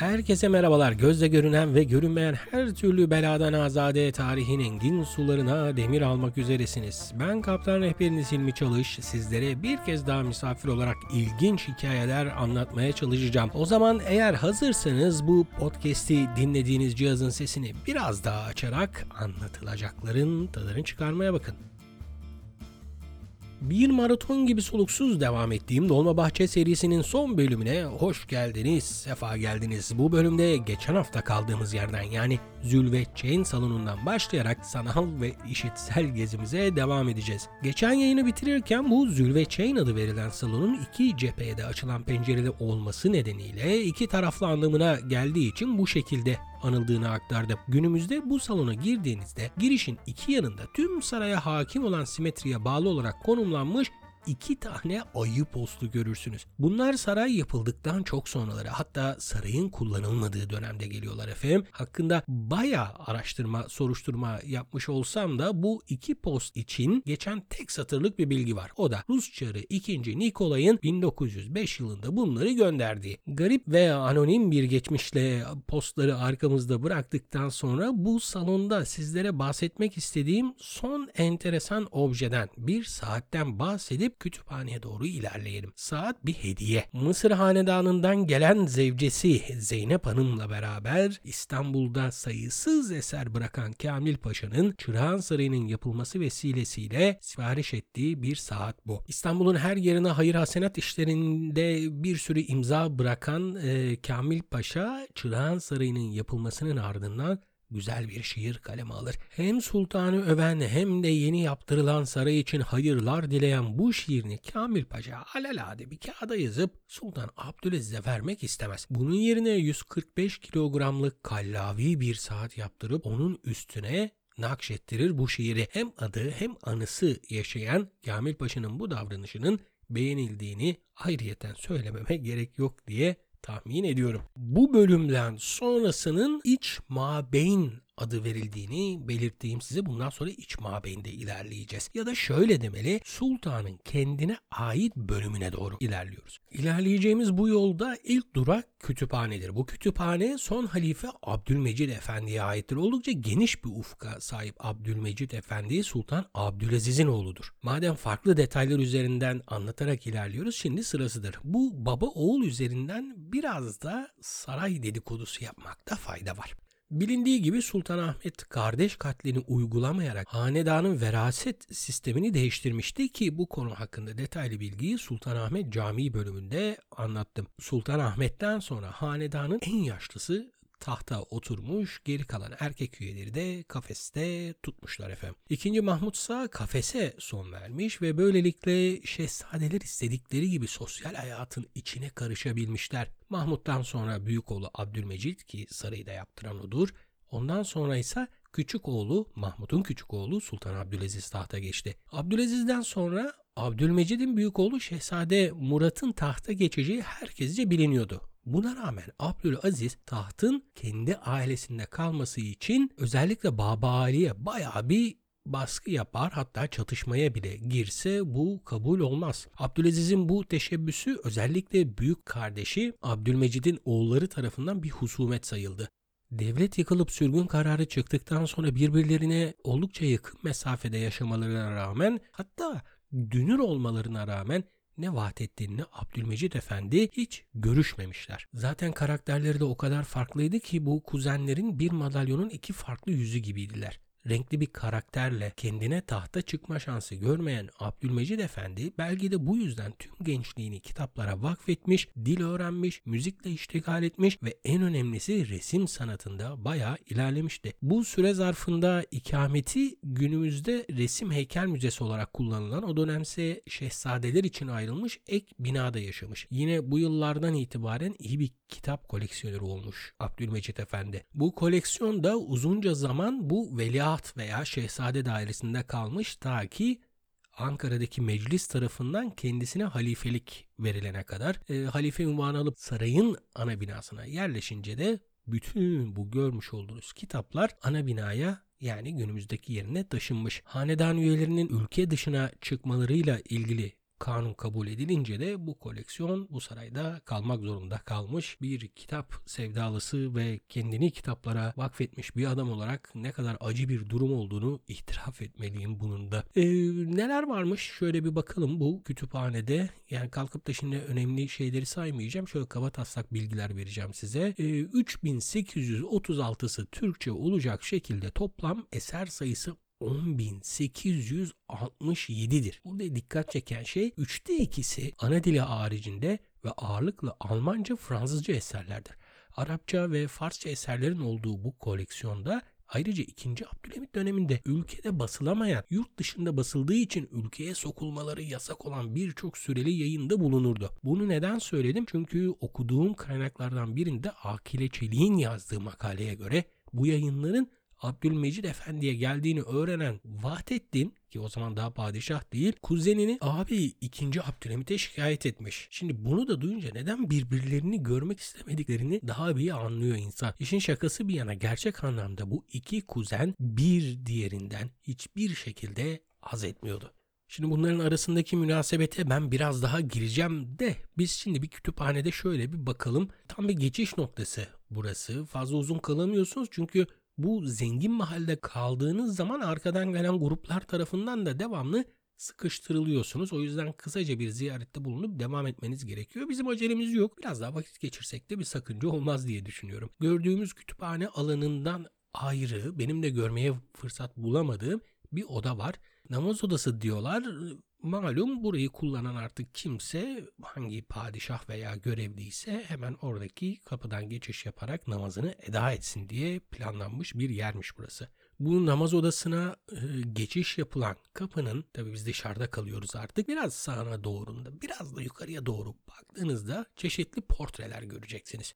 Herkese merhabalar. Gözle görünen ve görünmeyen her türlü beladan azade tarihin engin sularına demir almak üzeresiniz. Ben kaptan rehberiniz Hilmi Çalış. Sizlere bir kez daha misafir olarak ilginç hikayeler anlatmaya çalışacağım. O zaman eğer hazırsanız bu podcast'i dinlediğiniz cihazın sesini biraz daha açarak anlatılacakların tadını çıkarmaya bakın. Bir maraton gibi soluksuz devam ettiğim Dolmabahçe serisinin son bölümüne hoş geldiniz, sefa geldiniz. Bu bölümde geçen hafta kaldığımız yerden yani Zülvet Chain salonundan başlayarak sanal ve işitsel gezimize devam edeceğiz. Geçen yayını bitirirken bu Zülvet Chain adı verilen salonun iki cepheye de açılan pencereli olması nedeniyle iki taraflı anlamına geldiği için bu şekilde anıldığını aktardı. Günümüzde bu salona girdiğinizde girişin iki yanında tüm saraya hakim olan simetriye bağlı olarak konumlanmış iki tane ayı postu görürsünüz. Bunlar saray yapıldıktan çok sonraları hatta sarayın kullanılmadığı dönemde geliyorlar efendim. Hakkında baya araştırma, soruşturma yapmış olsam da bu iki post için geçen tek satırlık bir bilgi var. O da Rus Çarı 2. Nikolay'ın 1905 yılında bunları gönderdiği. Garip ve anonim bir geçmişle postları arkamızda bıraktıktan sonra bu salonda sizlere bahsetmek istediğim son enteresan objeden bir saatten bahsedip kütüphaneye doğru ilerleyelim. Saat bir hediye. Mısır hanedanından gelen zevcesi Zeynep Hanım'la beraber İstanbul'da sayısız eser bırakan Kamil Paşa'nın Çırağan Sarayı'nın yapılması vesilesiyle sipariş ettiği bir saat bu. İstanbul'un her yerine hayır hasenat işlerinde bir sürü imza bırakan e, Kamil Paşa Çırağan Sarayı'nın yapılmasının ardından güzel bir şiir kaleme alır. Hem sultanı öven hem de yeni yaptırılan saray için hayırlar dileyen bu şiirini Kamil Paşa alelade bir kağıda yazıp Sultan Abdülaziz'e vermek istemez. Bunun yerine 145 kilogramlık kallavi bir saat yaptırıp onun üstüne nakşettirir bu şiiri. Hem adı hem anısı yaşayan Kamil Paşa'nın bu davranışının beğenildiğini ayrıyeten söylememe gerek yok diye tahmin ediyorum. Bu bölümden sonrasının iç mabeyn adı verildiğini belirttiğim size bundan sonra iç mabeyinde ilerleyeceğiz. Ya da şöyle demeli sultanın kendine ait bölümüne doğru ilerliyoruz. İlerleyeceğimiz bu yolda ilk durak kütüphanedir. Bu kütüphane son halife Abdülmecid Efendi'ye aittir. Oldukça geniş bir ufka sahip Abdülmecid Efendi Sultan Abdülaziz'in oğludur. Madem farklı detaylar üzerinden anlatarak ilerliyoruz şimdi sırasıdır. Bu baba oğul üzerinden biraz da saray dedikodusu yapmakta fayda var. Bilindiği gibi Sultanahmet kardeş katlini uygulamayarak hanedanın veraset sistemini değiştirmişti ki bu konu hakkında detaylı bilgiyi Sultanahmet Camii bölümünde anlattım. Sultanahmet'ten sonra hanedanın en yaşlısı tahta oturmuş, geri kalan erkek üyeleri de kafeste tutmuşlar efendim. İkinci Mahmut ise kafese son vermiş ve böylelikle şehzadeler istedikleri gibi sosyal hayatın içine karışabilmişler. Mahmut'tan sonra büyük oğlu Abdülmecit ki sarayı da yaptıran odur. Ondan sonra ise küçük oğlu Mahmut'un küçük oğlu Sultan Abdülaziz tahta geçti. Abdülaziz'den sonra Abdülmecid'in büyük oğlu Şehzade Murat'ın tahta geçeceği herkesce biliniyordu. Buna rağmen Abdülaziz tahtın kendi ailesinde kalması için özellikle Baba Ali'ye bayağı bir baskı yapar hatta çatışmaya bile girse bu kabul olmaz. Abdülaziz'in bu teşebbüsü özellikle büyük kardeşi Abdülmecid'in oğulları tarafından bir husumet sayıldı. Devlet yıkılıp sürgün kararı çıktıktan sonra birbirlerine oldukça yakın mesafede yaşamalarına rağmen hatta dünür olmalarına rağmen ne Vahdettin'le Abdülmecid Efendi hiç görüşmemişler. Zaten karakterleri de o kadar farklıydı ki bu kuzenlerin bir madalyonun iki farklı yüzü gibiydiler renkli bir karakterle kendine tahta çıkma şansı görmeyen Abdülmecid Efendi belki de bu yüzden tüm gençliğini kitaplara vakfetmiş, dil öğrenmiş, müzikle iştigal etmiş ve en önemlisi resim sanatında bayağı ilerlemişti. Bu süre zarfında ikameti günümüzde resim heykel müzesi olarak kullanılan o dönemse şehzadeler için ayrılmış ek binada yaşamış. Yine bu yıllardan itibaren iyi bir kitap koleksiyoneri olmuş Abdülmecid Efendi. Bu koleksiyon da uzunca zaman bu veliaht veya şehzade dairesinde kalmış ta ki Ankara'daki meclis tarafından kendisine halifelik verilene kadar e, halife unvanı alıp sarayın ana binasına yerleşince de bütün bu görmüş olduğunuz kitaplar ana binaya yani günümüzdeki yerine taşınmış. Hanedan üyelerinin ülke dışına çıkmalarıyla ilgili kanun kabul edilince de bu koleksiyon bu sarayda kalmak zorunda kalmış. Bir kitap sevdalısı ve kendini kitaplara vakfetmiş bir adam olarak ne kadar acı bir durum olduğunu itiraf etmeliyim bunun da. Ee, neler varmış şöyle bir bakalım bu kütüphanede. Yani kalkıp da şimdi önemli şeyleri saymayacağım. Şöyle kaba taslak bilgiler vereceğim size. Ee, 3836'sı Türkçe olacak şekilde toplam eser sayısı 10.867'dir. Burada dikkat çeken şey üçte ikisi ana dili haricinde ve ağırlıklı Almanca, Fransızca eserlerdir. Arapça ve Farsça eserlerin olduğu bu koleksiyonda Ayrıca 2. Abdülhamit döneminde ülkede basılamayan, yurt dışında basıldığı için ülkeye sokulmaları yasak olan birçok süreli yayında bulunurdu. Bunu neden söyledim? Çünkü okuduğum kaynaklardan birinde Akile Çelik'in yazdığı makaleye göre bu yayınların Abdülmecid Efendi'ye geldiğini öğrenen Vahdettin ki o zaman daha padişah değil kuzenini abi 2. Abdülhamit'e şikayet etmiş. Şimdi bunu da duyunca neden birbirlerini görmek istemediklerini daha bir anlıyor insan. İşin şakası bir yana gerçek anlamda bu iki kuzen bir diğerinden hiçbir şekilde haz etmiyordu. Şimdi bunların arasındaki münasebete ben biraz daha gireceğim de biz şimdi bir kütüphanede şöyle bir bakalım. Tam bir geçiş noktası burası. Fazla uzun kalamıyorsunuz çünkü bu zengin mahallede kaldığınız zaman arkadan gelen gruplar tarafından da devamlı sıkıştırılıyorsunuz. O yüzden kısaca bir ziyarette bulunup devam etmeniz gerekiyor. Bizim acelemiz yok. Biraz daha vakit geçirsek de bir sakınca olmaz diye düşünüyorum. Gördüğümüz kütüphane alanından ayrı benim de görmeye fırsat bulamadığım bir oda var. Namaz odası diyorlar. Malum burayı kullanan artık kimse hangi padişah veya görevliyse hemen oradaki kapıdan geçiş yaparak namazını eda etsin diye planlanmış bir yermiş burası. Bu namaz odasına e, geçiş yapılan kapının tabii biz dışarıda kalıyoruz artık biraz sağına doğrunda biraz da yukarıya doğru baktığınızda çeşitli portreler göreceksiniz.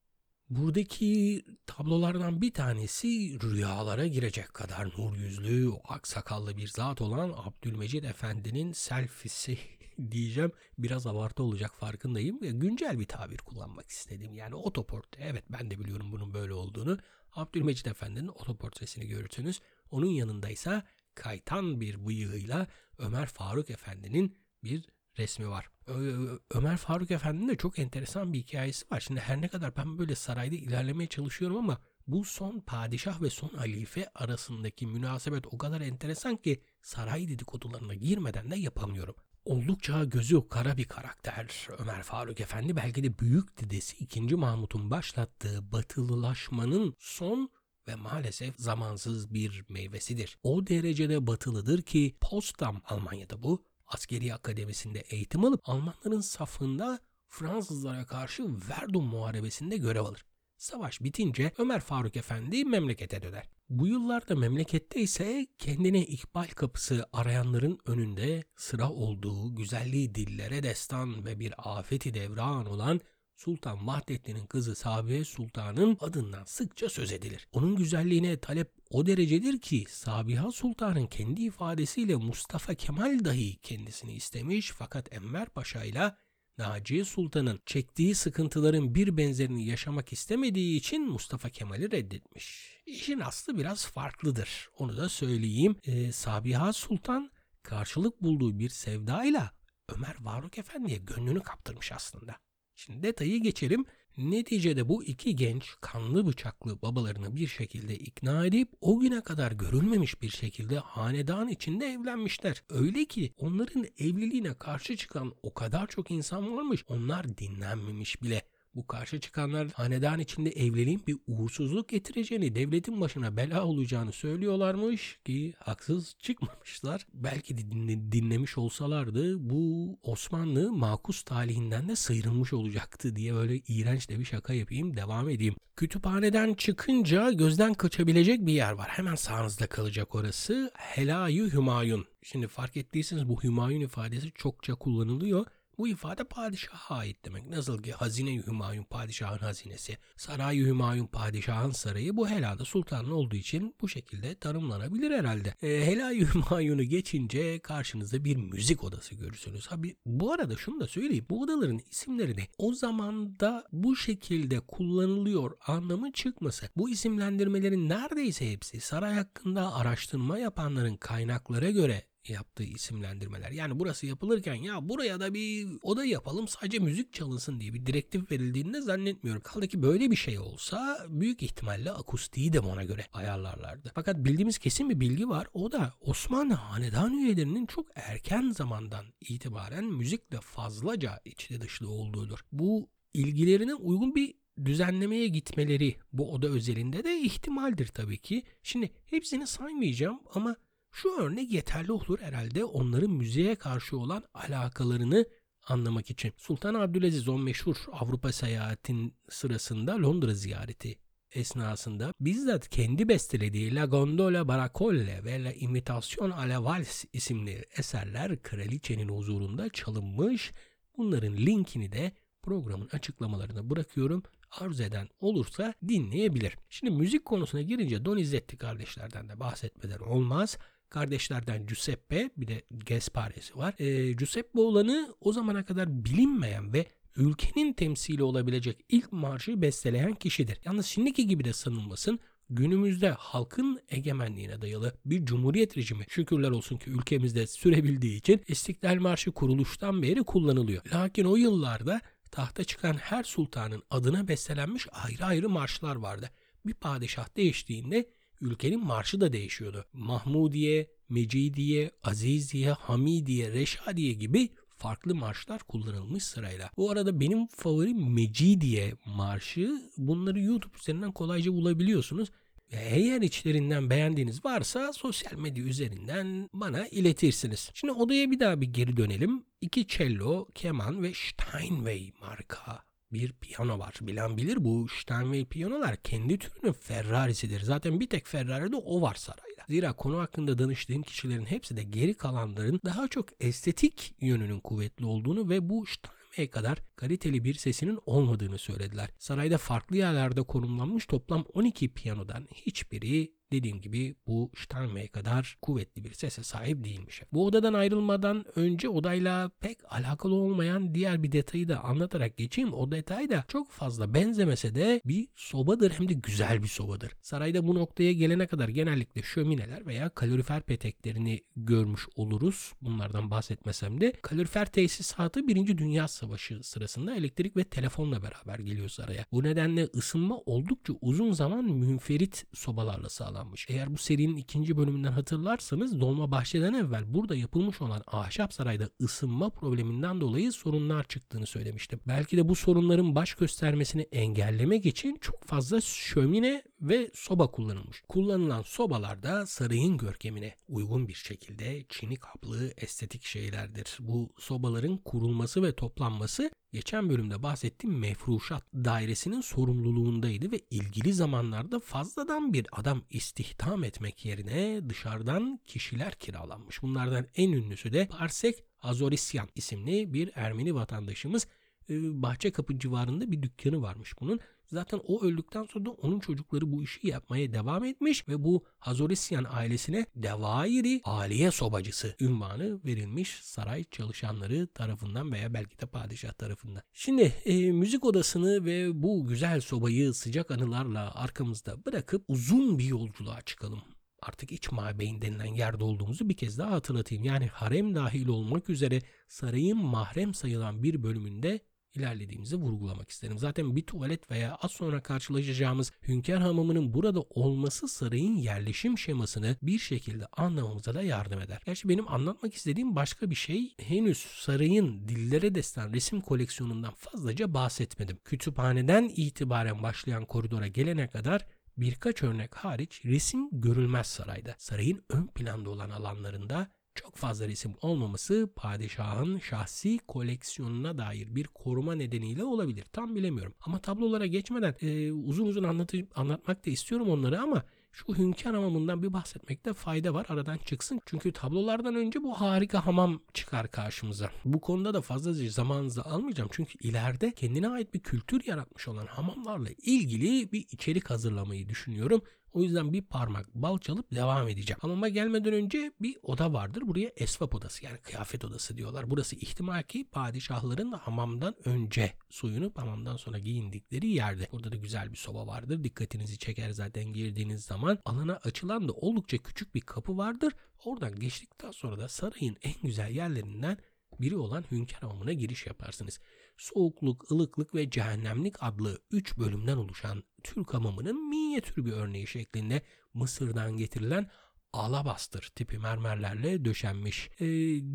Buradaki tablolardan bir tanesi rüyalara girecek kadar nur yüzlü, aksakallı bir zat olan Abdülmecid Efendi'nin selfisi diyeceğim. Biraz abartı olacak farkındayım. Güncel bir tabir kullanmak istedim. Yani otoportre. Evet ben de biliyorum bunun böyle olduğunu. Abdülmecid Efendi'nin otoportresini görürsünüz. Onun yanındaysa kaytan bir bıyığıyla Ömer Faruk Efendi'nin bir resmi var. Ö- Ömer Faruk Efendi'nin de çok enteresan bir hikayesi var. Şimdi her ne kadar ben böyle sarayda ilerlemeye çalışıyorum ama bu son padişah ve son halife arasındaki münasebet o kadar enteresan ki saray dedikodularına girmeden de yapamıyorum. Oldukça gözü kara bir karakter Ömer Faruk Efendi belki de büyük dedesi 2. Mahmut'un başlattığı batılılaşmanın son ve maalesef zamansız bir meyvesidir. O derecede batılıdır ki Potsdam Almanya'da bu askeri akademisinde eğitim alıp Almanların safında Fransızlara karşı Verdun Muharebesi'nde görev alır. Savaş bitince Ömer Faruk Efendi memlekete döner. Bu yıllarda memlekette ise kendine ikbal kapısı arayanların önünde sıra olduğu güzelliği dillere destan ve bir afeti devran olan Sultan Vahdettin'in kızı Sabiye Sultan'ın adından sıkça söz edilir. Onun güzelliğine talep o derecedir ki Sabiha Sultan'ın kendi ifadesiyle Mustafa Kemal dahi kendisini istemiş fakat Enver Paşa ile Naciye Sultan'ın çektiği sıkıntıların bir benzerini yaşamak istemediği için Mustafa Kemal'i reddetmiş. İşin aslı biraz farklıdır. Onu da söyleyeyim. Ee, Sabiha Sultan karşılık bulduğu bir sevdayla Ömer Faruk Efendi'ye gönlünü kaptırmış aslında. Şimdi detayı geçelim. Neticede bu iki genç kanlı bıçaklı babalarını bir şekilde ikna edip o güne kadar görülmemiş bir şekilde hanedan içinde evlenmişler. Öyle ki onların evliliğine karşı çıkan o kadar çok insan varmış onlar dinlenmemiş bile. Bu karşı çıkanlar hanedan içinde evliliğin bir uğursuzluk getireceğini, devletin başına bela olacağını söylüyorlarmış ki haksız çıkmamışlar. Belki dinle, dinlemiş olsalardı bu Osmanlı makus talihinden de sıyrılmış olacaktı diye böyle iğrenç de bir şaka yapayım devam edeyim. Kütüphaneden çıkınca gözden kaçabilecek bir yer var. Hemen sağınızda kalacak orası. Helayü Hümayun. Şimdi fark ettiyseniz bu Hümayun ifadesi çokça kullanılıyor. Bu ifade padişaha ait demek. Nasıl ki hazine-i Hümayun padişahın hazinesi, saray-ı Hümayun padişahın sarayı bu helada sultanın olduğu için bu şekilde tanımlanabilir herhalde. E, Helal-i Hümayun'u geçince karşınızda bir müzik odası görürsünüz. Abi bu arada şunu da söyleyeyim. Bu odaların isimlerini o zamanda bu şekilde kullanılıyor anlamı çıkması. Bu isimlendirmelerin neredeyse hepsi saray hakkında araştırma yapanların kaynaklara göre yaptığı isimlendirmeler. Yani burası yapılırken ya buraya da bir oda yapalım sadece müzik çalınsın diye bir direktif verildiğini zannetmiyorum. Kaldı ki böyle bir şey olsa büyük ihtimalle akustiği de ona göre ayarlarlardı. Fakat bildiğimiz kesin bir bilgi var. O da Osmanlı hanedan üyelerinin çok erken zamandan itibaren müzikle fazlaca içli dışlı olduğudur. Bu ilgilerine uygun bir düzenlemeye gitmeleri bu oda özelinde de ihtimaldir tabii ki. Şimdi hepsini saymayacağım ama şu örnek yeterli olur herhalde onların müziğe karşı olan alakalarını anlamak için. Sultan Abdülaziz o meşhur Avrupa seyahatin sırasında Londra ziyareti esnasında bizzat kendi bestelediği La Gondola Baracolle ve La Imitation à la Vals isimli eserler kraliçenin huzurunda çalınmış. Bunların linkini de programın açıklamalarına bırakıyorum. Arzu eden olursa dinleyebilir. Şimdi müzik konusuna girince Donizetti kardeşlerden de bahsetmeden olmaz kardeşlerden Giuseppe bir de Gasparesi var. E, Giuseppe olanı o zamana kadar bilinmeyen ve ülkenin temsili olabilecek ilk marşı besteleyen kişidir. Yalnız şimdiki gibi de sanılmasın günümüzde halkın egemenliğine dayalı bir cumhuriyet rejimi şükürler olsun ki ülkemizde sürebildiği için İstiklal Marşı kuruluştan beri kullanılıyor. Lakin o yıllarda tahta çıkan her sultanın adına bestelenmiş ayrı ayrı marşlar vardı. Bir padişah değiştiğinde ülkenin marşı da değişiyordu. Mahmudiye, Mecidiye, Aziziye, Hamidiye, Reşadiye gibi farklı marşlar kullanılmış sırayla. Bu arada benim favorim Mecidiye marşı. Bunları YouTube üzerinden kolayca bulabiliyorsunuz. Eğer içlerinden beğendiğiniz varsa sosyal medya üzerinden bana iletirsiniz. Şimdi odaya bir daha bir geri dönelim. İki cello, keman ve Steinway marka bir piyano var. Bilen bilir bu Steinway piyanolar kendi türünün Ferrari'sidir. Zaten bir tek Ferrari'de o var sarayda. Zira konu hakkında danıştığım kişilerin hepsi de geri kalanların daha çok estetik yönünün kuvvetli olduğunu ve bu Steinway kadar kaliteli bir sesinin olmadığını söylediler. Sarayda farklı yerlerde konumlanmış toplam 12 piyanodan hiçbiri dediğim gibi bu Steinway kadar kuvvetli bir sese sahip değilmiş. Bu odadan ayrılmadan önce odayla pek alakalı olmayan diğer bir detayı da anlatarak geçeyim. O detay da çok fazla benzemese de bir sobadır hem de güzel bir sobadır. Sarayda bu noktaya gelene kadar genellikle şömineler veya kalorifer peteklerini görmüş oluruz. Bunlardan bahsetmesem de kalorifer tesisatı 1. Dünya Savaşı sırasında elektrik ve telefonla beraber geliyor saraya. Bu nedenle ısınma oldukça uzun zaman münferit sobalarla sağlanmış sağlanmış. Eğer bu serinin ikinci bölümünden hatırlarsanız Dolma Bahçe'den evvel burada yapılmış olan ahşap sarayda ısınma probleminden dolayı sorunlar çıktığını söylemiştim. Belki de bu sorunların baş göstermesini engellemek için çok fazla şömine ve soba kullanılmış. Kullanılan sobalarda sarayın görkemine uygun bir şekilde çini kaplı estetik şeylerdir. Bu sobaların kurulması ve toplanması geçen bölümde bahsettiğim mefruşat dairesinin sorumluluğundaydı ve ilgili zamanlarda fazladan bir adam istihdam etmek yerine dışarıdan kişiler kiralanmış. Bunlardan en ünlüsü de Parsek Azorisyan isimli bir Ermeni vatandaşımız bahçe kapı civarında bir dükkanı varmış bunun. Zaten o öldükten sonra da onun çocukları bu işi yapmaya devam etmiş ve bu Hazorisyan ailesine Devairi Aliye Sobacısı ünvanı verilmiş saray çalışanları tarafından veya belki de padişah tarafından. Şimdi e, müzik odasını ve bu güzel sobayı sıcak anılarla arkamızda bırakıp uzun bir yolculuğa çıkalım artık iç mabeyin denilen yerde olduğumuzu bir kez daha hatırlatayım. Yani harem dahil olmak üzere sarayın mahrem sayılan bir bölümünde ilerlediğimizi vurgulamak isterim. Zaten bir tuvalet veya az sonra karşılaşacağımız Hünkar Hamamı'nın burada olması sarayın yerleşim şemasını bir şekilde anlamamıza da yardım eder. Gerçi benim anlatmak istediğim başka bir şey henüz sarayın dillere destan resim koleksiyonundan fazlaca bahsetmedim. Kütüphaneden itibaren başlayan koridora gelene kadar birkaç örnek hariç resim görülmez sarayda. Sarayın ön planda olan alanlarında çok fazla resim olmaması padişahın şahsi koleksiyonuna dair bir koruma nedeniyle olabilir. Tam bilemiyorum. Ama tablolara geçmeden e, uzun uzun anlatıp, anlatmak da istiyorum onları ama şu hünkâr hamamından bir bahsetmekte fayda var. Aradan çıksın. Çünkü tablolardan önce bu harika hamam çıkar karşımıza. Bu konuda da fazla zamanınızı almayacağım. Çünkü ileride kendine ait bir kültür yaratmış olan hamamlarla ilgili bir içerik hazırlamayı düşünüyorum. O yüzden bir parmak bal çalıp devam edeceğim. Hamama gelmeden önce bir oda vardır. Buraya esvap odası yani kıyafet odası diyorlar. Burası ihtimal ki padişahların hamamdan önce soyunup hamamdan sonra giyindikleri yerde. Burada da güzel bir soba vardır. Dikkatinizi çeker zaten girdiğiniz zaman. Alana açılan da oldukça küçük bir kapı vardır. Oradan geçtikten sonra da sarayın en güzel yerlerinden biri olan Hünkar Hamamı'na giriş yaparsınız. Soğukluk, ılıklık ve cehennemlik adlı 3 bölümden oluşan Türk hamamının minyatür bir örneği şeklinde Mısır'dan getirilen alabastır tipi mermerlerle döşenmiş ee,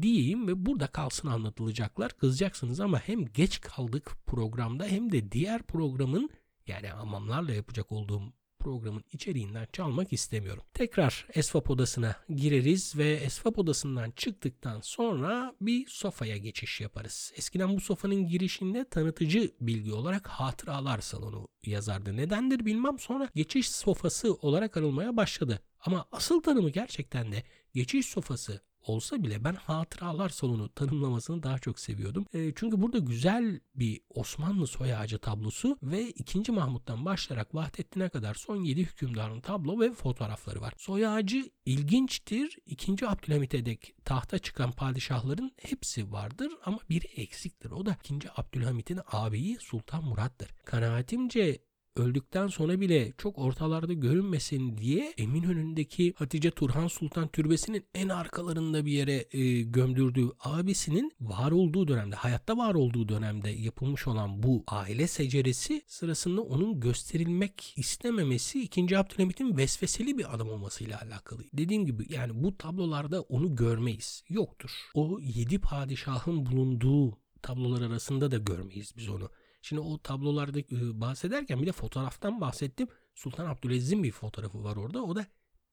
diyeyim ve burada kalsın anlatılacaklar. Kızacaksınız ama hem geç kaldık programda hem de diğer programın yani hamamlarla yapacak olduğum programın içeriğinden çalmak istemiyorum. Tekrar Esfap odasına gireriz ve Esfap odasından çıktıktan sonra bir sofaya geçiş yaparız. Eskiden bu sofanın girişinde tanıtıcı bilgi olarak hatıralar salonu yazardı. Nedendir bilmem sonra geçiş sofası olarak arılmaya başladı. Ama asıl tanımı gerçekten de geçiş sofası olsa bile ben hatıralar salonu tanımlamasını daha çok seviyordum. E, çünkü burada güzel bir Osmanlı soy ağacı tablosu ve 2. Mahmut'tan başlayarak Vahdettin'e kadar son 7 hükümdarın tablo ve fotoğrafları var. Soy ağacı ilginçtir. 2. Abdülhamit'e dek tahta çıkan padişahların hepsi vardır ama biri eksiktir. O da 2. Abdülhamit'in ağabeyi Sultan Murat'tır. Kanaatimce öldükten sonra bile çok ortalarda görünmesin diye Eminönü'ndeki Hatice Turhan Sultan Türbesi'nin en arkalarında bir yere e, gömdürdüğü abisinin var olduğu dönemde, hayatta var olduğu dönemde yapılmış olan bu aile seceresi sırasında onun gösterilmek istememesi 2. Abdülhamit'in vesveseli bir adam olmasıyla alakalı. Dediğim gibi yani bu tablolarda onu görmeyiz. Yoktur. O yedi padişahın bulunduğu tablolar arasında da görmeyiz biz onu. Şimdi o tablolarda bahsederken bir de fotoğraftan bahsettim. Sultan Abdülaziz'in bir fotoğrafı var orada. O da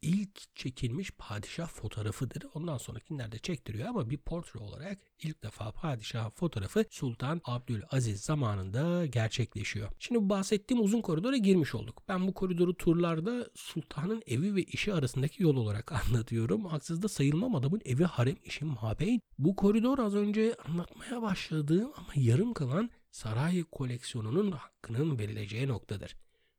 ilk çekilmiş padişah fotoğrafıdır. Ondan sonrakiler de çektiriyor ama bir portre olarak ilk defa padişah fotoğrafı Sultan Abdülaziz zamanında gerçekleşiyor. Şimdi bahsettiğim uzun koridora girmiş olduk. Ben bu koridoru turlarda sultanın evi ve işi arasındaki yol olarak anlatıyorum. Haksız da sayılmam adamın evi harem işi mabeyn. Bu koridor az önce anlatmaya başladığım ama yarım kalan saray koleksiyonunun hakkının verileceği noktadır.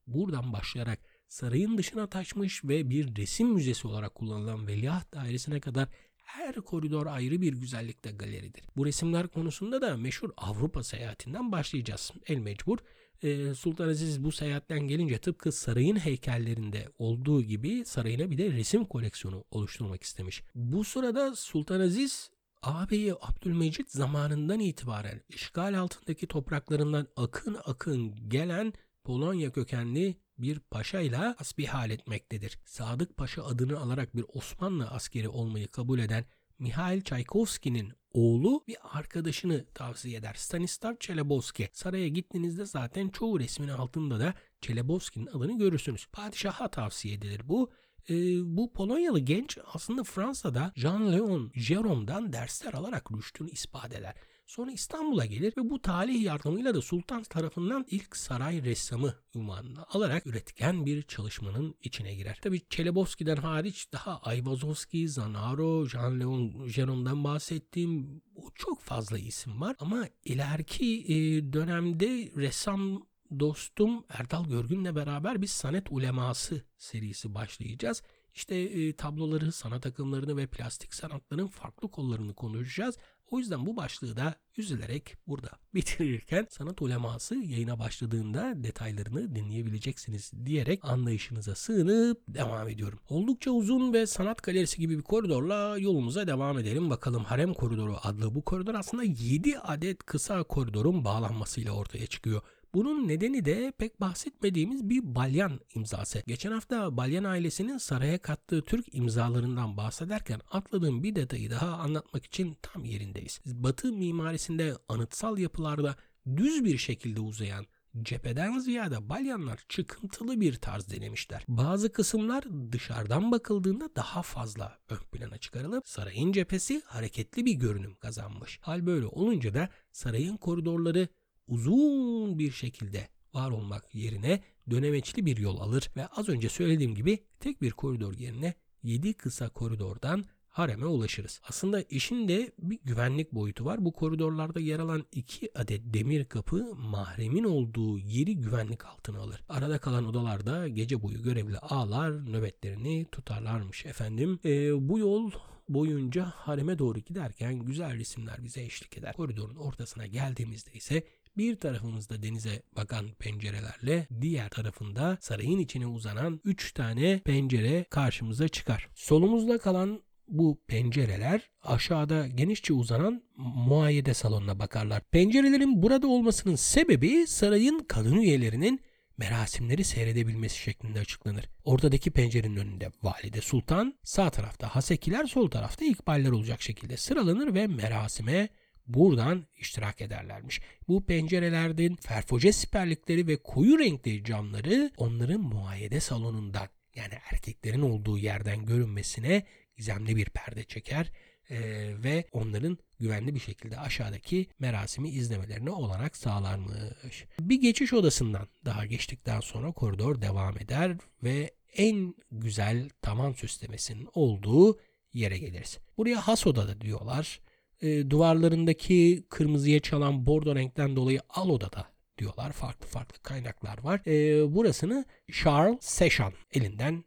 Buradan başlayarak sarayın dışına taşmış ve bir resim müzesi olarak kullanılan Veliaht Dairesi'ne kadar her koridor ayrı bir güzellikte galeridir. Bu resimler konusunda da meşhur Avrupa seyahatinden başlayacağız. El mecbur. Ee, Sultan Aziz bu seyahatten gelince tıpkı sarayın heykellerinde olduğu gibi sarayına bir de resim koleksiyonu oluşturmak istemiş. Bu sırada Sultan Aziz ağabeyi Abdülmecit zamanından itibaren işgal altındaki topraklarından akın akın gelen Polonya kökenli bir paşa ile asbihal etmektedir. Sadık Paşa adını alarak bir Osmanlı askeri olmayı kabul eden Mihail Çaykovski'nin oğlu bir arkadaşını tavsiye eder. Stanislav Çelebowski. Saraya gittiğinizde zaten çoğu resmin altında da Çelebowski'nin adını görürsünüz. Padişaha tavsiye edilir bu e, bu Polonyalı genç aslında Fransa'da Jean-Léon Jérôme'dan dersler alarak rüştünü ispat eder. Sonra İstanbul'a gelir ve bu talih yardımıyla da sultan tarafından ilk saray ressamı unvanını alarak üretken bir çalışmanın içine girer. Tabi Çelebowski'den hariç daha Ayvazovski, Zanaro, Jean-Léon Jérôme'dan bahsettiğim çok fazla isim var ama ileriki dönemde ressam dostum Erdal Görgün'le beraber bir sanet uleması serisi başlayacağız. İşte e, tabloları, sanat akımlarını ve plastik sanatların farklı kollarını konuşacağız. O yüzden bu başlığı da üzülerek burada bitirirken sanat uleması yayına başladığında detaylarını dinleyebileceksiniz diyerek anlayışınıza sığınıp devam ediyorum. Oldukça uzun ve sanat galerisi gibi bir koridorla yolumuza devam edelim. Bakalım Harem Koridoru adlı bu koridor aslında 7 adet kısa koridorun bağlanmasıyla ortaya çıkıyor. Bunun nedeni de pek bahsetmediğimiz bir Balyan imzası. Geçen hafta Balyan ailesinin saraya kattığı Türk imzalarından bahsederken atladığım bir detayı daha anlatmak için tam yerindeyiz. Batı mimarisinde anıtsal yapılarda düz bir şekilde uzayan cepheden ziyade balyanlar çıkıntılı bir tarz denemişler. Bazı kısımlar dışarıdan bakıldığında daha fazla ön plana çıkarılıp sarayın cephesi hareketli bir görünüm kazanmış. Hal böyle olunca da sarayın koridorları uzun bir şekilde var olmak yerine dönemeçli bir yol alır ve az önce söylediğim gibi tek bir koridor yerine 7 kısa koridordan hareme ulaşırız. Aslında işin de bir güvenlik boyutu var. Bu koridorlarda yer alan iki adet demir kapı mahremin olduğu yeri güvenlik altına alır. Arada kalan odalarda gece boyu görevli ağlar nöbetlerini tutarlarmış efendim. Ee, bu yol boyunca hareme doğru giderken güzel resimler bize eşlik eder. Koridorun ortasına geldiğimizde ise bir tarafımızda denize bakan pencerelerle diğer tarafında sarayın içine uzanan 3 tane pencere karşımıza çıkar. Solumuzda kalan bu pencereler aşağıda genişçe uzanan muayyede salonuna bakarlar. Pencerelerin burada olmasının sebebi sarayın kadın üyelerinin merasimleri seyredebilmesi şeklinde açıklanır. Ortadaki pencerenin önünde Valide Sultan, sağ tarafta Hasekiler, sol tarafta ikballer olacak şekilde sıralanır ve merasime buradan iştirak ederlermiş. Bu pencerelerden ferfoce siperlikleri ve koyu renkli camları onların muayede salonundan yani erkeklerin olduğu yerden görünmesine gizemli bir perde çeker e, ve onların güvenli bir şekilde aşağıdaki merasimi izlemelerine olanak sağlarmış. Bir geçiş odasından daha geçtikten sonra koridor devam eder ve en güzel tavan süslemesinin olduğu yere geliriz. Buraya has oda da diyorlar. E, duvarlarındaki kırmızıya çalan bordo renkten dolayı al odada diyorlar. Farklı farklı kaynaklar var. E, burasını Charles Seshan elinden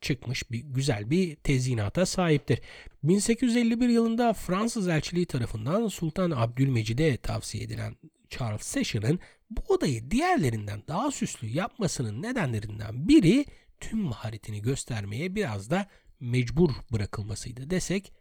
çıkmış bir güzel bir tezyinata sahiptir. 1851 yılında Fransız elçiliği tarafından Sultan Abdülmecid'e tavsiye edilen Charles Session'ın bu odayı diğerlerinden daha süslü yapmasının nedenlerinden biri tüm maharetini göstermeye biraz da mecbur bırakılmasıydı desek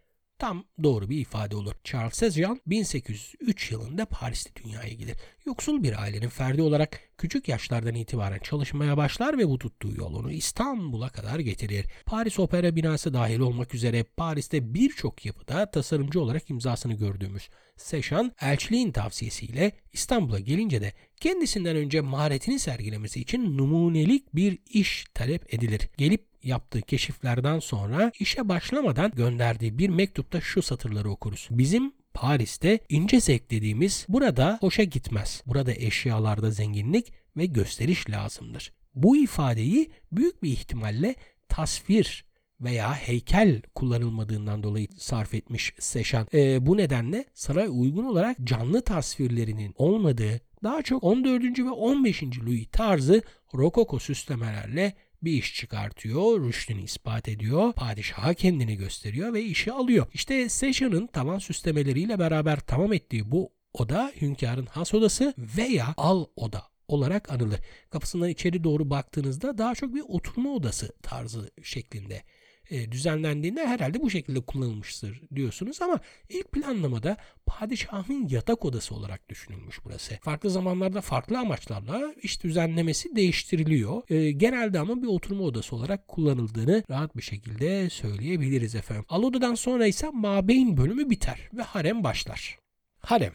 tam doğru bir ifade olur. Charles Sezjan 1803 yılında Paris'te dünyaya gelir. Yoksul bir ailenin ferdi olarak küçük yaşlardan itibaren çalışmaya başlar ve bu tuttuğu yol onu İstanbul'a kadar getirir. Paris Opera binası dahil olmak üzere Paris'te birçok yapıda tasarımcı olarak imzasını gördüğümüz Seşan elçiliğin tavsiyesiyle İstanbul'a gelince de kendisinden önce maharetini sergilemesi için numunelik bir iş talep edilir. Gelip yaptığı keşiflerden sonra işe başlamadan gönderdiği bir mektupta şu satırları okuruz. Bizim Paris'te ince zevk dediğimiz burada hoşa gitmez. Burada eşyalarda zenginlik ve gösteriş lazımdır. Bu ifadeyi büyük bir ihtimalle tasvir veya heykel kullanılmadığından dolayı sarf etmiş Seşan. E, bu nedenle saray uygun olarak canlı tasvirlerinin olmadığı daha çok 14. ve 15. Louis tarzı rokoko süslemelerle bir iş çıkartıyor, rüştünü ispat ediyor, padişaha kendini gösteriyor ve işi alıyor. İşte Session'ın tavan süslemeleriyle beraber tamam ettiği bu oda hünkârın has odası veya al oda olarak anılır. Kapısından içeri doğru baktığınızda daha çok bir oturma odası tarzı şeklinde e, düzenlendiğinde herhalde bu şekilde kullanılmıştır diyorsunuz ama ilk planlamada padişahın yatak odası olarak düşünülmüş burası. Farklı zamanlarda farklı amaçlarla iş düzenlemesi değiştiriliyor. E, genelde ama bir oturma odası olarak kullanıldığını rahat bir şekilde söyleyebiliriz efendim. Al odadan sonra ise mabeyn bölümü biter ve harem başlar. Harem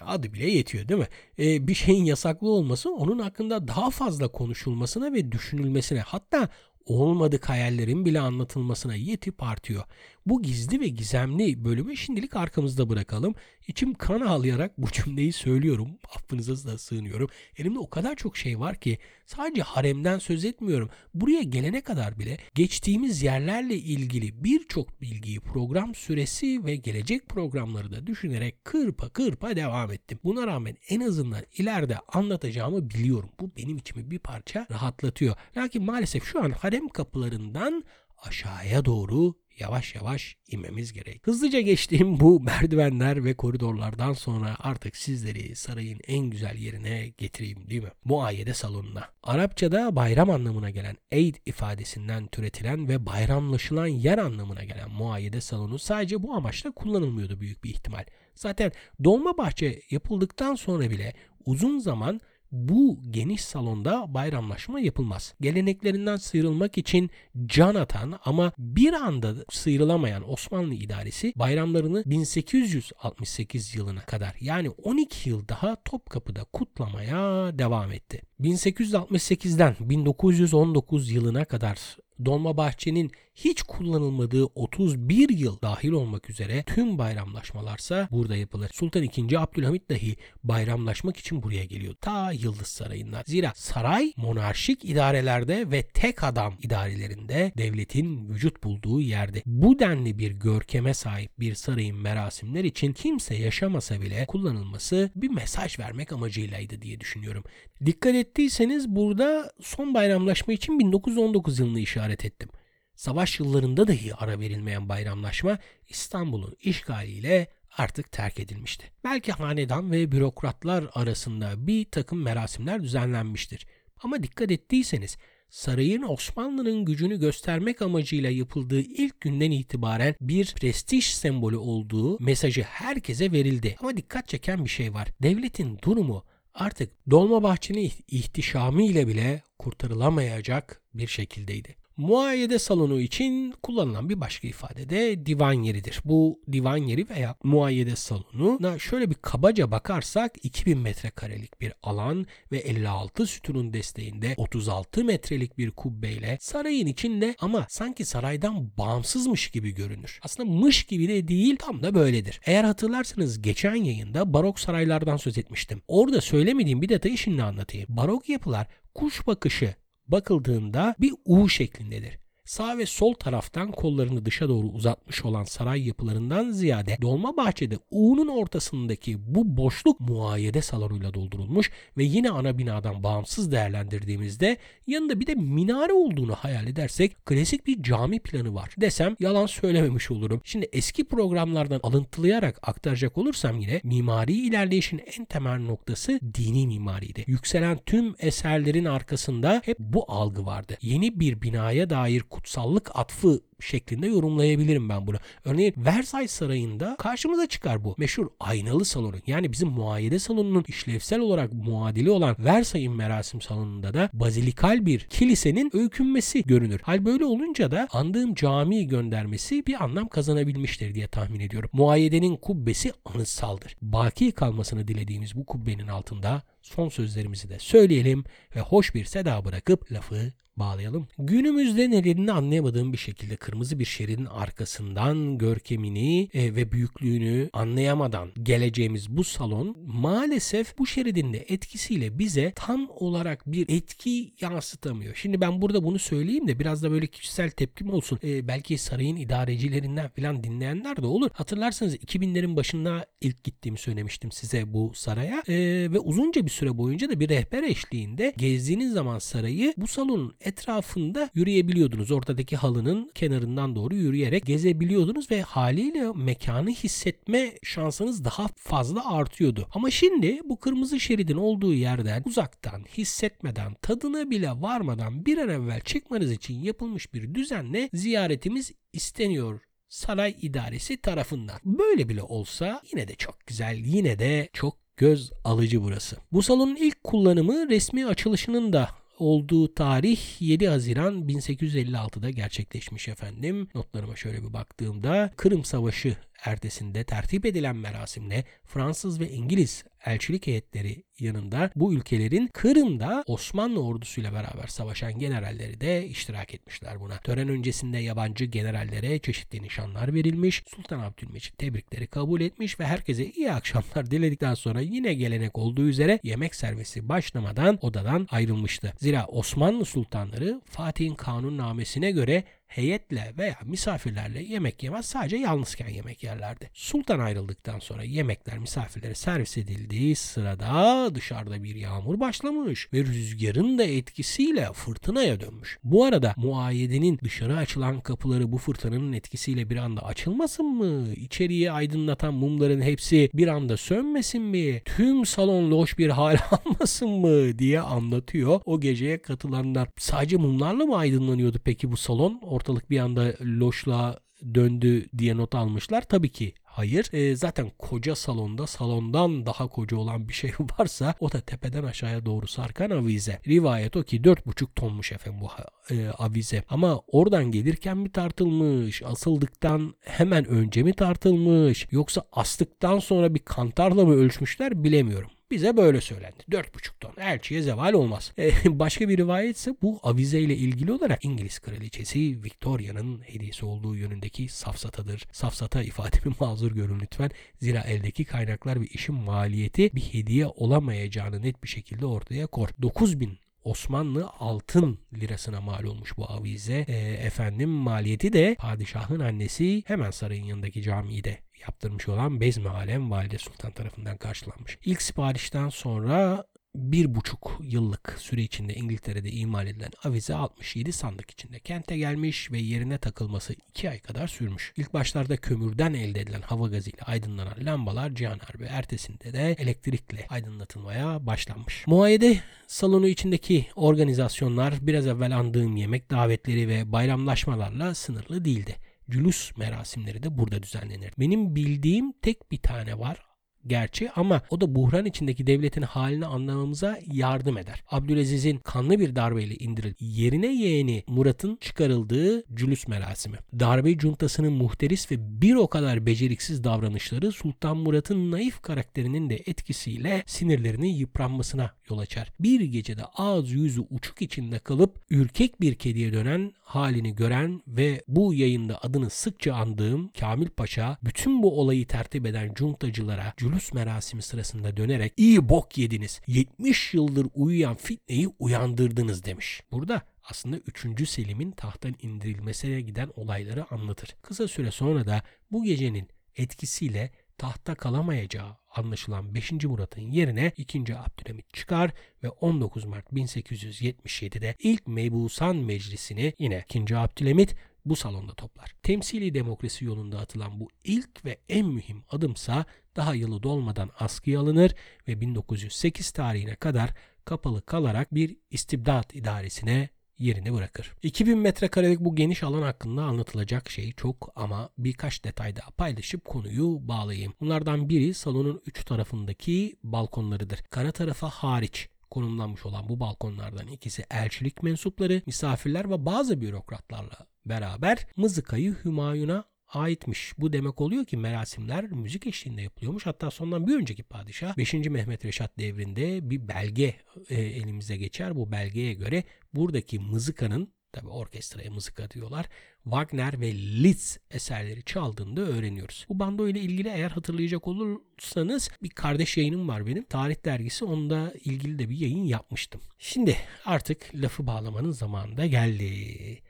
adı bile yetiyor değil mi? Ee, bir şeyin yasaklı olması onun hakkında daha fazla konuşulmasına ve düşünülmesine hatta olmadık hayallerin bile anlatılmasına yetip artıyor. Bu gizli ve gizemli bölümü şimdilik arkamızda bırakalım. İçim kan ağlayarak bu cümleyi söylüyorum. Affınıza da sığınıyorum. Elimde o kadar çok şey var ki sadece haremden söz etmiyorum. Buraya gelene kadar bile geçtiğimiz yerlerle ilgili birçok bilgiyi program süresi ve gelecek programları da düşünerek kırpa kırpa devam ettim. Buna rağmen en azından ileride anlatacağımı biliyorum. Bu benim içimi bir parça rahatlatıyor. Lakin maalesef şu an harem kapılarından aşağıya doğru yavaş yavaş inmemiz gerek. Hızlıca geçtiğim bu merdivenler ve koridorlardan sonra artık sizleri sarayın en güzel yerine getireyim değil mi? Muayyede salonuna. Arapçada bayram anlamına gelen Eid ifadesinden türetilen ve bayramlaşılan yer anlamına gelen muayyede salonu sadece bu amaçla kullanılmıyordu büyük bir ihtimal. Zaten dolma bahçe yapıldıktan sonra bile uzun zaman bu geniş salonda bayramlaşma yapılmaz. Geleneklerinden sıyrılmak için can atan ama bir anda sıyrılamayan Osmanlı idaresi bayramlarını 1868 yılına kadar yani 12 yıl daha Topkapı'da kutlamaya devam etti. 1868'den 1919 yılına kadar Dolmabahçe'nin hiç kullanılmadığı 31 yıl dahil olmak üzere tüm bayramlaşmalarsa burada yapılır. Sultan II. Abdülhamit dahi bayramlaşmak için buraya geliyor. Ta Yıldız Sarayı'ndan. Zira saray monarşik idarelerde ve tek adam idarelerinde devletin vücut bulduğu yerde. Bu denli bir görkeme sahip bir sarayın merasimler için kimse yaşamasa bile kullanılması bir mesaj vermek amacıylaydı diye düşünüyorum. Dikkat ettiyseniz burada son bayramlaşma için 1919 yılını işaret ettim. Savaş yıllarında dahi ara verilmeyen bayramlaşma İstanbul'un işgaliyle artık terk edilmişti. Belki hanedan ve bürokratlar arasında bir takım merasimler düzenlenmiştir. Ama dikkat ettiyseniz sarayın Osmanlı'nın gücünü göstermek amacıyla yapıldığı ilk günden itibaren bir prestij sembolü olduğu mesajı herkese verildi. Ama dikkat çeken bir şey var. Devletin durumu artık Dolmabahçe'nin ihtişamı ile bile kurtarılamayacak bir şekildeydi. Muayyede salonu için kullanılan bir başka ifade de divan yeridir. Bu divan yeri veya muayyede salonuna şöyle bir kabaca bakarsak 2000 metrekarelik bir alan ve 56 sütunun desteğinde 36 metrelik bir kubbeyle sarayın içinde ama sanki saraydan bağımsızmış gibi görünür. Aslında mış gibi de değil tam da böyledir. Eğer hatırlarsanız geçen yayında barok saraylardan söz etmiştim. Orada söylemediğim bir detayı şimdi anlatayım. Barok yapılar kuş bakışı bakıldığında bir U şeklindedir sağ ve sol taraftan kollarını dışa doğru uzatmış olan saray yapılarından ziyade dolma bahçede U'nun ortasındaki bu boşluk muayyede salonuyla doldurulmuş ve yine ana binadan bağımsız değerlendirdiğimizde yanında bir de minare olduğunu hayal edersek klasik bir cami planı var desem yalan söylememiş olurum. Şimdi eski programlardan alıntılayarak aktaracak olursam yine mimari ilerleyişin en temel noktası dini mimariydi. Yükselen tüm eserlerin arkasında hep bu algı vardı. Yeni bir binaya dair kutsallık atfı şeklinde yorumlayabilirim ben bunu. Örneğin Versailles Sarayı'nda karşımıza çıkar bu meşhur aynalı salonun. Yani bizim muayyede salonunun işlevsel olarak muadili olan Versailles'in merasim salonunda da bazilikal bir kilisenin öykünmesi görünür. Hal böyle olunca da andığım cami göndermesi bir anlam kazanabilmiştir diye tahmin ediyorum. Muayyedenin kubbesi anıtsaldır. Baki kalmasını dilediğimiz bu kubbenin altında son sözlerimizi de söyleyelim ve hoş bir seda bırakıp lafı bağlayalım. Günümüzde nedenini anlayamadığım bir şekilde kırmızı bir şeridin arkasından görkemini e, ve büyüklüğünü anlayamadan geleceğimiz bu salon maalesef bu şeridin de etkisiyle bize tam olarak bir etki yansıtamıyor. Şimdi ben burada bunu söyleyeyim de biraz da böyle kişisel tepkim olsun. E, belki sarayın idarecilerinden falan dinleyenler de olur. Hatırlarsanız 2000'lerin başında ilk gittiğimi söylemiştim size bu saraya e, ve uzunca bir süre boyunca da bir rehber eşliğinde gezdiğiniz zaman sarayı bu salonun etrafında yürüyebiliyordunuz. Ortadaki halının kenarından doğru yürüyerek gezebiliyordunuz ve haliyle mekanı hissetme şansınız daha fazla artıyordu. Ama şimdi bu kırmızı şeridin olduğu yerden uzaktan hissetmeden tadına bile varmadan bir an evvel çıkmanız için yapılmış bir düzenle ziyaretimiz isteniyor saray idaresi tarafından. Böyle bile olsa yine de çok güzel, yine de çok göz alıcı burası. Bu salonun ilk kullanımı resmi açılışının da olduğu tarih 7 Haziran 1856'da gerçekleşmiş efendim. Notlarıma şöyle bir baktığımda Kırım Savaşı ertesinde tertip edilen merasimle Fransız ve İngiliz elçilik heyetleri yanında bu ülkelerin Kırım'da Osmanlı ordusuyla beraber savaşan generalleri de iştirak etmişler buna. Tören öncesinde yabancı generallere çeşitli nişanlar verilmiş. Sultan Abdülmecit tebrikleri kabul etmiş ve herkese iyi akşamlar diledikten sonra yine gelenek olduğu üzere yemek servisi başlamadan odadan ayrılmıştı. Zira Osmanlı sultanları Fatih'in kanunnamesine göre heyetle veya misafirlerle yemek yemez sadece yalnızken yemek yerlerdi. Sultan ayrıldıktan sonra yemekler misafirlere servis edildiği sırada dışarıda bir yağmur başlamış ve rüzgarın da etkisiyle fırtınaya dönmüş. Bu arada muayyedenin dışarı açılan kapıları bu fırtınanın etkisiyle bir anda açılmasın mı? İçeriği aydınlatan mumların hepsi bir anda sönmesin mi? Tüm salon loş bir hal almasın mı diye anlatıyor. O geceye katılanlar sadece mumlarla mı aydınlanıyordu peki bu salon? Ortalık bir anda loşluğa döndü diye not almışlar. Tabii ki Hayır. E, zaten koca salonda salondan daha koca olan bir şey varsa o da tepeden aşağıya doğru sarkan avize. Rivayet o ki 4,5 tonmuş efendim bu e, avize. Ama oradan gelirken mi tartılmış? Asıldıktan hemen önce mi tartılmış? Yoksa astıktan sonra bir kantarla mı ölçmüşler bilemiyorum. Bize böyle söylendi. 4,5 ton. Elçiye zeval olmaz. E, başka bir rivayet ise bu avizeyle ilgili olarak İngiliz kraliçesi Victoria'nın hediyesi olduğu yönündeki safsatadır. Safsata ifademi mazur görün lütfen. Zira eldeki kaynaklar ve işin maliyeti bir hediye olamayacağını net bir şekilde ortaya kor. 9000 Osmanlı altın lirasına mal olmuş bu avize. E, efendim maliyeti de padişahın annesi hemen sarayın yanındaki camide yaptırmış olan Bezmi Alem Valide Sultan tarafından karşılanmış. İlk siparişten sonra bir buçuk yıllık süre içinde İngiltere'de imal edilen avize 67 sandık içinde kente gelmiş ve yerine takılması 2 ay kadar sürmüş. İlk başlarda kömürden elde edilen hava gazıyla aydınlanan lambalar Cihan Harbi ertesinde de elektrikle aydınlatılmaya başlanmış. Muayede salonu içindeki organizasyonlar biraz evvel andığım yemek davetleri ve bayramlaşmalarla sınırlı değildi. Cülus merasimleri de burada düzenlenir. Benim bildiğim tek bir tane var gerçi ama o da buhran içindeki devletin halini anlamamıza yardım eder. Abdülaziz'in kanlı bir darbeyle indirilip yerine yeğeni Murat'ın çıkarıldığı cülüs merasimi. Darbe cuntasının muhteris ve bir o kadar beceriksiz davranışları Sultan Murat'ın naif karakterinin de etkisiyle sinirlerinin yıpranmasına yol açar. Bir gecede ağız yüzü uçuk içinde kalıp ürkek bir kediye dönen halini gören ve bu yayında adını sıkça andığım Kamil Paşa bütün bu olayı tertip eden cuntacılara cülüs merasimi sırasında dönerek iyi bok yediniz 70 yıldır uyuyan fitneyi uyandırdınız demiş. Burada aslında 3. Selim'in tahttan indirilmesine giden olayları anlatır. Kısa süre sonra da bu gecenin etkisiyle tahta kalamayacağı anlaşılan 5. Murat'ın yerine 2. Abdülhamit çıkar ve 19 Mart 1877'de ilk Mebusan Meclisi'ni yine 2. Abdülhamit bu salonda toplar. Temsili demokrasi yolunda atılan bu ilk ve en mühim adımsa daha yılı dolmadan askıya alınır ve 1908 tarihine kadar kapalı kalarak bir istibdat idaresine yerini bırakır. 2000 metrekarelik bu geniş alan hakkında anlatılacak şey çok ama birkaç detay daha paylaşıp konuyu bağlayayım. Bunlardan biri salonun üç tarafındaki balkonlarıdır. Kara tarafa hariç konumlanmış olan bu balkonlardan ikisi elçilik mensupları, misafirler ve bazı bürokratlarla beraber mızıkayı Hümayun'a aitmiş. Bu demek oluyor ki merasimler müzik eşliğinde yapılıyormuş. Hatta sondan bir önceki padişah 5. Mehmet Reşat devrinde bir belge e, elimize geçer. Bu belgeye göre buradaki mızıkanın tabi orkestraya mızıka diyorlar. Wagner ve Liszt eserleri çaldığını da öğreniyoruz. Bu bando ile ilgili eğer hatırlayacak olursanız bir kardeş yayınım var benim. Tarih dergisi onda ilgili de bir yayın yapmıştım. Şimdi artık lafı bağlamanın zamanı da geldi.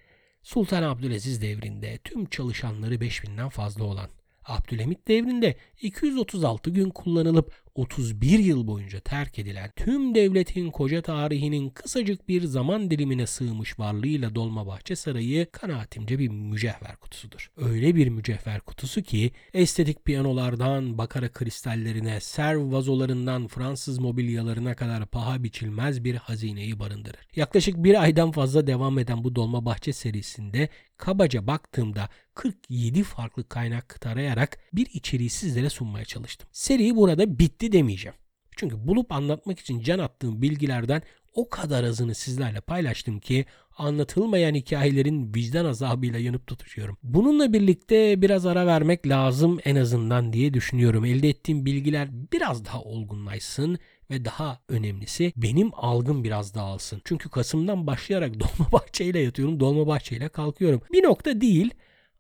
Sultan Abdülaziz devrinde tüm çalışanları 5000'den fazla olan Abdülhamit devrinde 236 gün kullanılıp 31 yıl boyunca terk edilen tüm devletin koca tarihinin kısacık bir zaman dilimine sığmış varlığıyla Dolmabahçe Sarayı kanaatimce bir mücevher kutusudur. Öyle bir mücevher kutusu ki estetik piyanolardan bakara kristallerine, serv vazolarından Fransız mobilyalarına kadar paha biçilmez bir hazineyi barındırır. Yaklaşık bir aydan fazla devam eden bu Dolmabahçe serisinde kabaca baktığımda 47 farklı kaynak tarayarak bir içeriği sizlere sunmaya çalıştım. Seri burada bitti demeyeceğim. Çünkü bulup anlatmak için can attığım bilgilerden o kadar azını sizlerle paylaştım ki anlatılmayan hikayelerin vicdan azabıyla yanıp tutuşuyorum. Bununla birlikte biraz ara vermek lazım en azından diye düşünüyorum. Elde ettiğim bilgiler biraz daha olgunlaşsın ve daha önemlisi benim algım biraz dağılsın. Çünkü Kasım'dan başlayarak Dolmabahçe ile yatıyorum, Dolmabahçe ile kalkıyorum. Bir nokta değil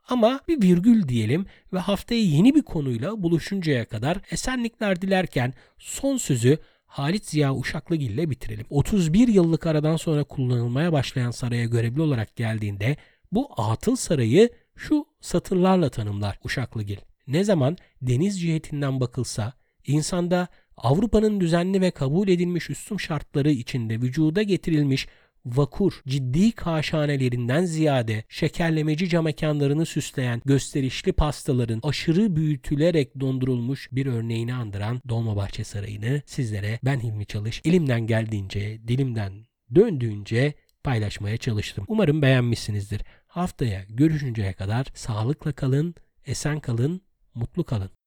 ama bir virgül diyelim ve haftaya yeni bir konuyla buluşuncaya kadar esenlikler dilerken son sözü Halit Ziya Uşaklıgil ile bitirelim. 31 yıllık aradan sonra kullanılmaya başlayan saraya görevli olarak geldiğinde bu atıl sarayı şu satırlarla tanımlar Uşaklıgil. Ne zaman deniz cihetinden bakılsa insanda Avrupa'nın düzenli ve kabul edilmiş üstün şartları içinde vücuda getirilmiş vakur, ciddi kaşhanelerinden ziyade şekerlemeci cam mekanlarını süsleyen gösterişli pastaların aşırı büyütülerek dondurulmuş bir örneğini andıran Dolmabahçe Sarayı'nı sizlere ben Hilmi Çalış elimden geldiğince, dilimden döndüğünce paylaşmaya çalıştım. Umarım beğenmişsinizdir. Haftaya görüşünceye kadar sağlıkla kalın, esen kalın, mutlu kalın.